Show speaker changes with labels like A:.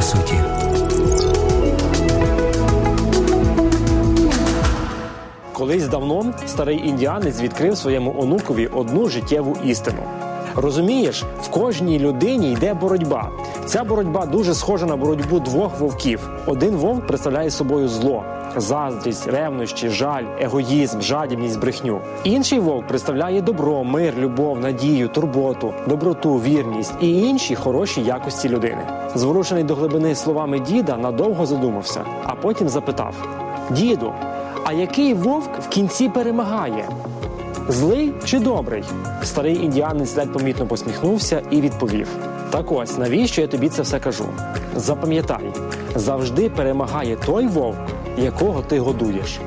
A: по суті.
B: Колись давно старий індіанець відкрив своєму онукові одну життєву істину. Розумієш, в кожній людині йде боротьба. Ця боротьба дуже схожа на боротьбу двох вовків. Один вовк представляє собою зло, заздрість, ревнощі, жаль, егоїзм, жадібність, брехню. Інший вовк представляє добро, мир, любов, надію, турботу, доброту, вірність і інші хороші якості людини. Зворушений до глибини словами діда, надовго задумався, а потім запитав: Діду, а який вовк в кінці перемагає? Злий чи добрий? Старий індіанець ледь помітно посміхнувся і відповів: Так ось навіщо я тобі це все кажу? Запам'ятай, завжди перемагає той вовк, якого ти годуєш.